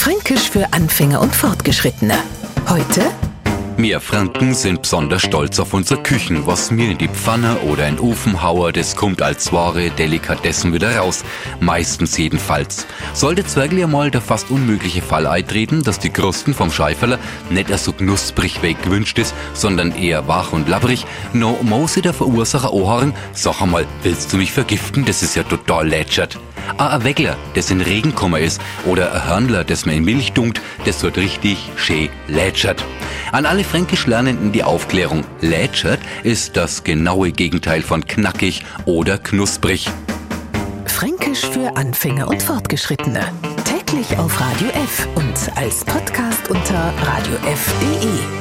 Fränkisch für Anfänger und Fortgeschrittene. Heute wir Franken sind besonders stolz auf unsere Küchen. Was mir in die Pfanne oder in den Ofen haue, das kommt als wahre Delikatessen wieder raus. Meistens jedenfalls. Sollte zwärglich einmal der fast unmögliche Fall eintreten, dass die Krusten vom Scheiferler nicht so knusprig weg gewünscht ist, sondern eher wach und labbrig, no muss der Verursacher anhören, sag einmal, willst du mich vergiften? Das ist ja total lätschert. A ein Weckler, das in Regen gekommen ist, oder ein Hörnler, das mir in Milch dunkt, das wird richtig schön lätschert. An alle Fränkisch Lernenden die Aufklärung. Lätschert ist das genaue Gegenteil von knackig oder knusprig. Fränkisch für Anfänger und Fortgeschrittene. Täglich auf Radio F und als Podcast unter radiof.de.